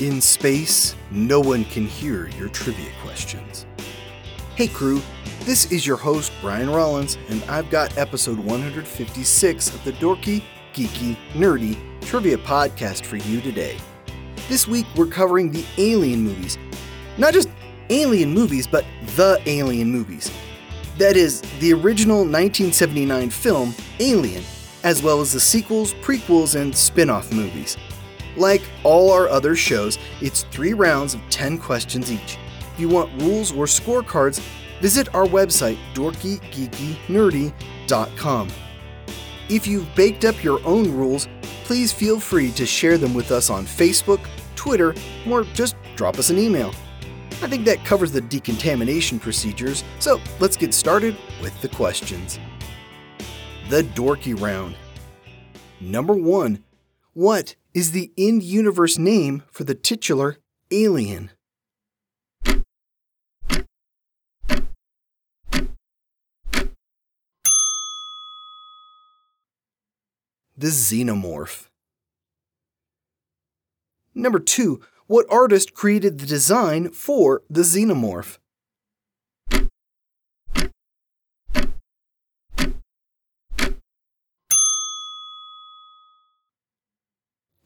In space, no one can hear your trivia questions. Hey, crew, this is your host, Brian Rollins, and I've got episode 156 of the Dorky, Geeky, Nerdy Trivia Podcast for you today. This week, we're covering the Alien movies. Not just Alien movies, but the Alien movies. That is, the original 1979 film, Alien, as well as the sequels, prequels, and spin off movies. Like all our other shows, it's three rounds of 10 questions each. If you want rules or scorecards, visit our website, dorkygeekynerdy.com. If you've baked up your own rules, please feel free to share them with us on Facebook, Twitter, or just drop us an email. I think that covers the decontamination procedures, so let's get started with the questions. The Dorky Round. Number 1. What is the in universe name for the titular alien? The xenomorph. Number two, what artist created the design for the xenomorph?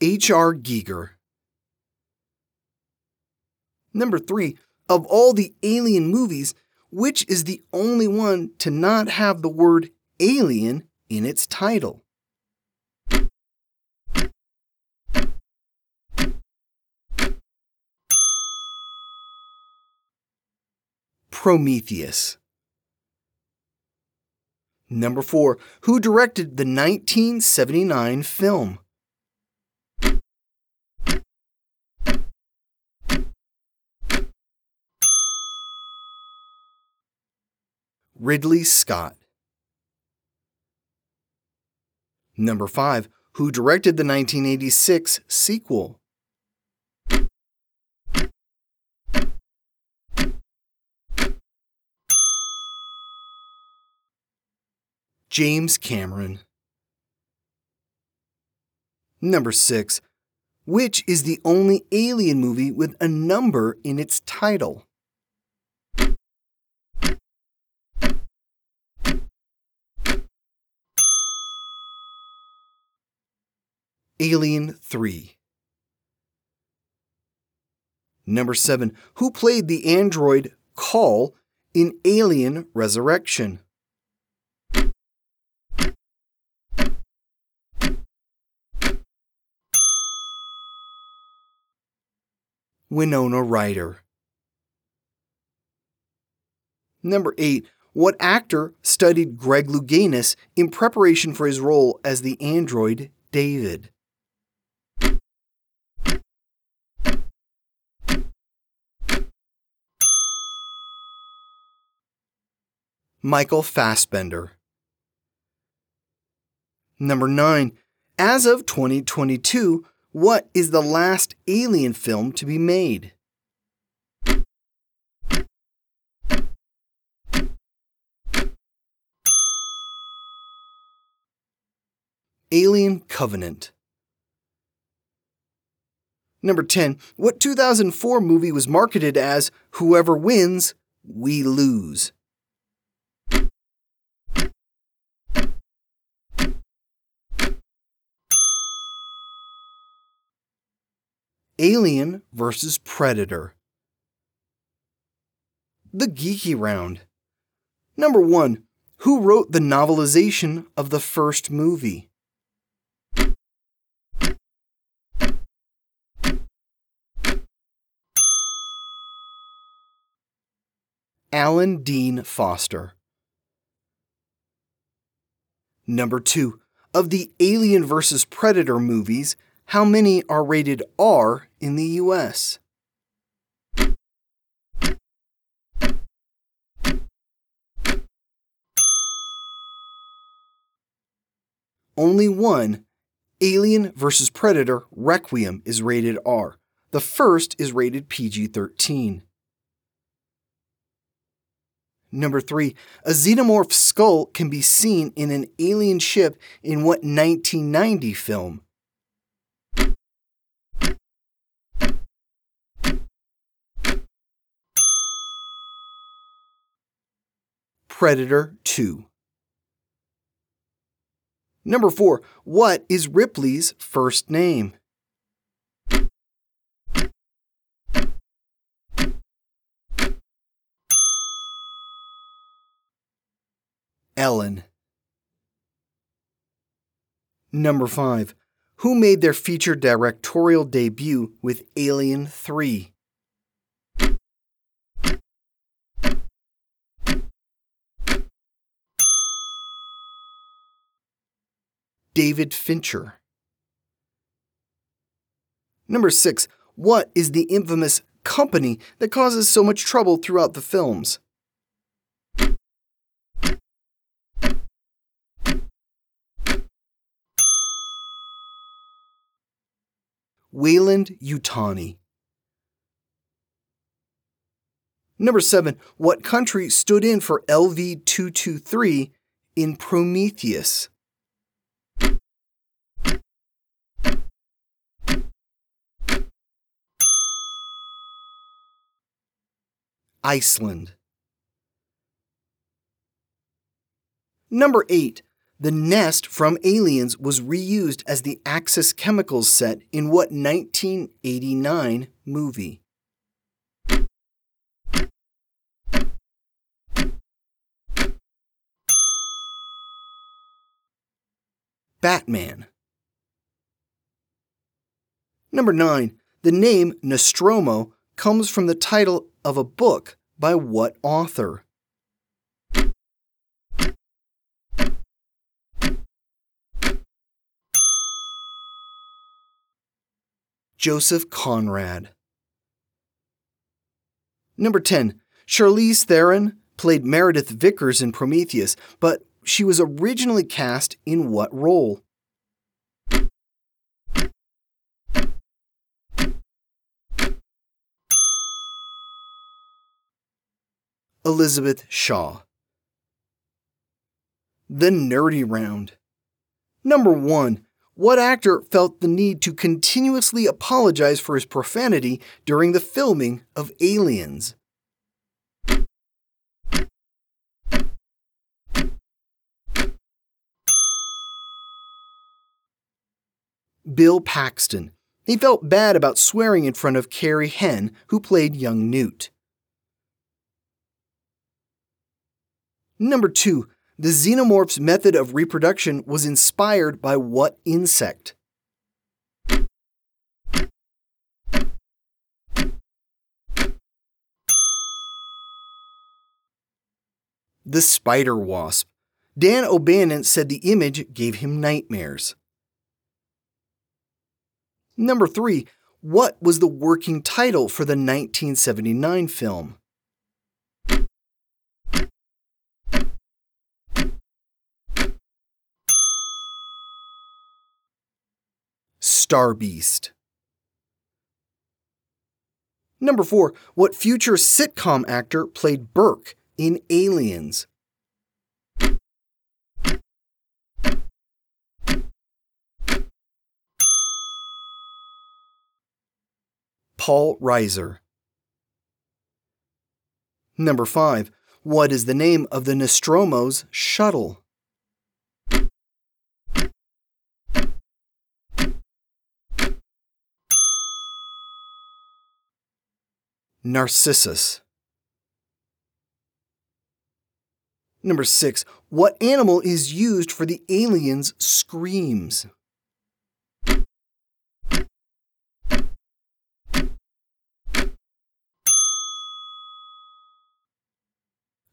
H.R. Giger. Number three, of all the alien movies, which is the only one to not have the word alien in its title? Prometheus. Number four, who directed the 1979 film? Ridley Scott. Number 5. Who directed the 1986 sequel? James Cameron. Number 6. Which is the only alien movie with a number in its title? Alien 3. Number 7. Who played the android Call in Alien Resurrection? Winona Ryder. Number 8. What actor studied Greg Louganis in preparation for his role as the android David? Michael Fassbender. Number 9. As of 2022, what is the last Alien film to be made? Alien Covenant. Number 10. What 2004 movie was marketed as Whoever Wins, We Lose? Alien vs. Predator. The Geeky Round. Number 1. Who wrote the novelization of the first movie? Alan Dean Foster. Number 2. Of the Alien vs. Predator movies, how many are rated R in the US? Only one, Alien vs. Predator Requiem, is rated R. The first is rated PG 13. Number three, a xenomorph skull can be seen in an alien ship in what 1990 film? Predator 2. Number four, what is Ripley's first name? Ellen. Number 5. Who made their feature directorial debut with Alien 3? David Fincher. Number 6. What is the infamous company that causes so much trouble throughout the films? Weyland-Yutani. Number 7. What country stood in for LV 223 in Prometheus? Iceland. Number 8. The nest from Aliens was reused as the Axis Chemicals set in what 1989 movie? Batman. Number 9. The name Nostromo comes from the title of a book by what author? Joseph Conrad. Number 10. Charlize Theron played Meredith Vickers in Prometheus, but she was originally cast in what role? Elizabeth Shaw. The Nerdy Round. Number 1. What actor felt the need to continuously apologize for his profanity during the filming of Aliens? Bill Paxton. He felt bad about swearing in front of Carrie Henn, who played young Newt. Number 2. The xenomorph's method of reproduction was inspired by what insect? The spider wasp. Dan O'Bannon said the image gave him nightmares. Number 3. What was the working title for the 1979 film? Star Beast. Number 4. What future sitcom actor played Burke in Aliens? Paul Reiser. Number 5. What is the name of the Nostromo's shuttle? Narcissus. Number 6. What animal is used for the alien's screams?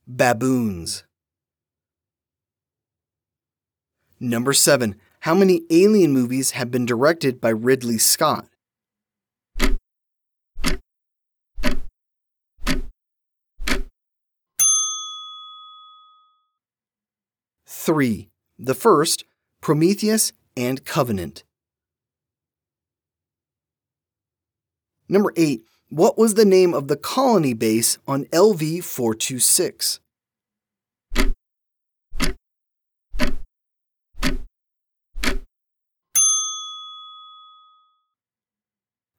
Baboons. Number 7. How many alien movies have been directed by Ridley Scott? three. The first, Prometheus and Covenant. Number eight, what was the name of the colony base on LV 426?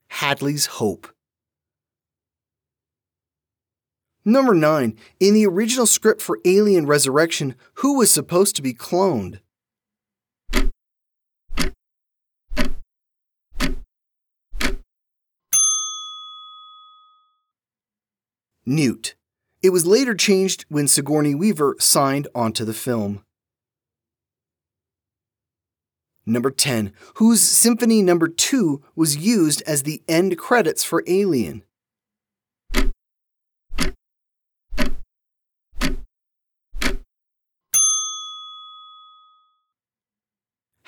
Hadley's Hope. Number 9. In the original script for Alien Resurrection, who was supposed to be cloned? Newt. It was later changed when Sigourney Weaver signed onto the film. Number 10. Whose Symphony Number 2 was used as the end credits for Alien?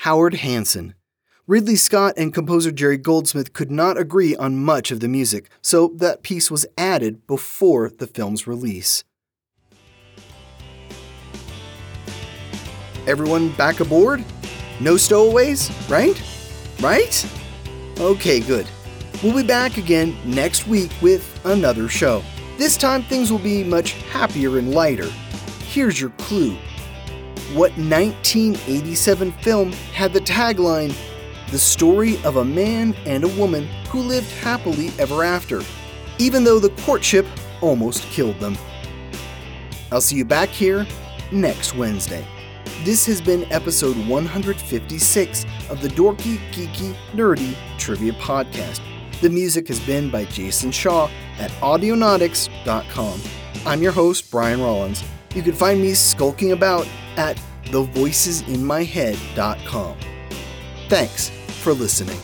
Howard Hanson. Ridley Scott and composer Jerry Goldsmith could not agree on much of the music, so that piece was added before the film's release. Everyone back aboard? No stowaways, right? Right? Okay, good. We'll be back again next week with another show. This time things will be much happier and lighter. Here's your clue. What 1987 film had the tagline, The story of a man and a woman who lived happily ever after, even though the courtship almost killed them? I'll see you back here next Wednesday. This has been episode 156 of the Dorky, Geeky, Nerdy Trivia Podcast. The music has been by Jason Shaw at Audionautix.com. I'm your host, Brian Rollins. You can find me skulking about at thevoicesinmyhead.com. Thanks for listening.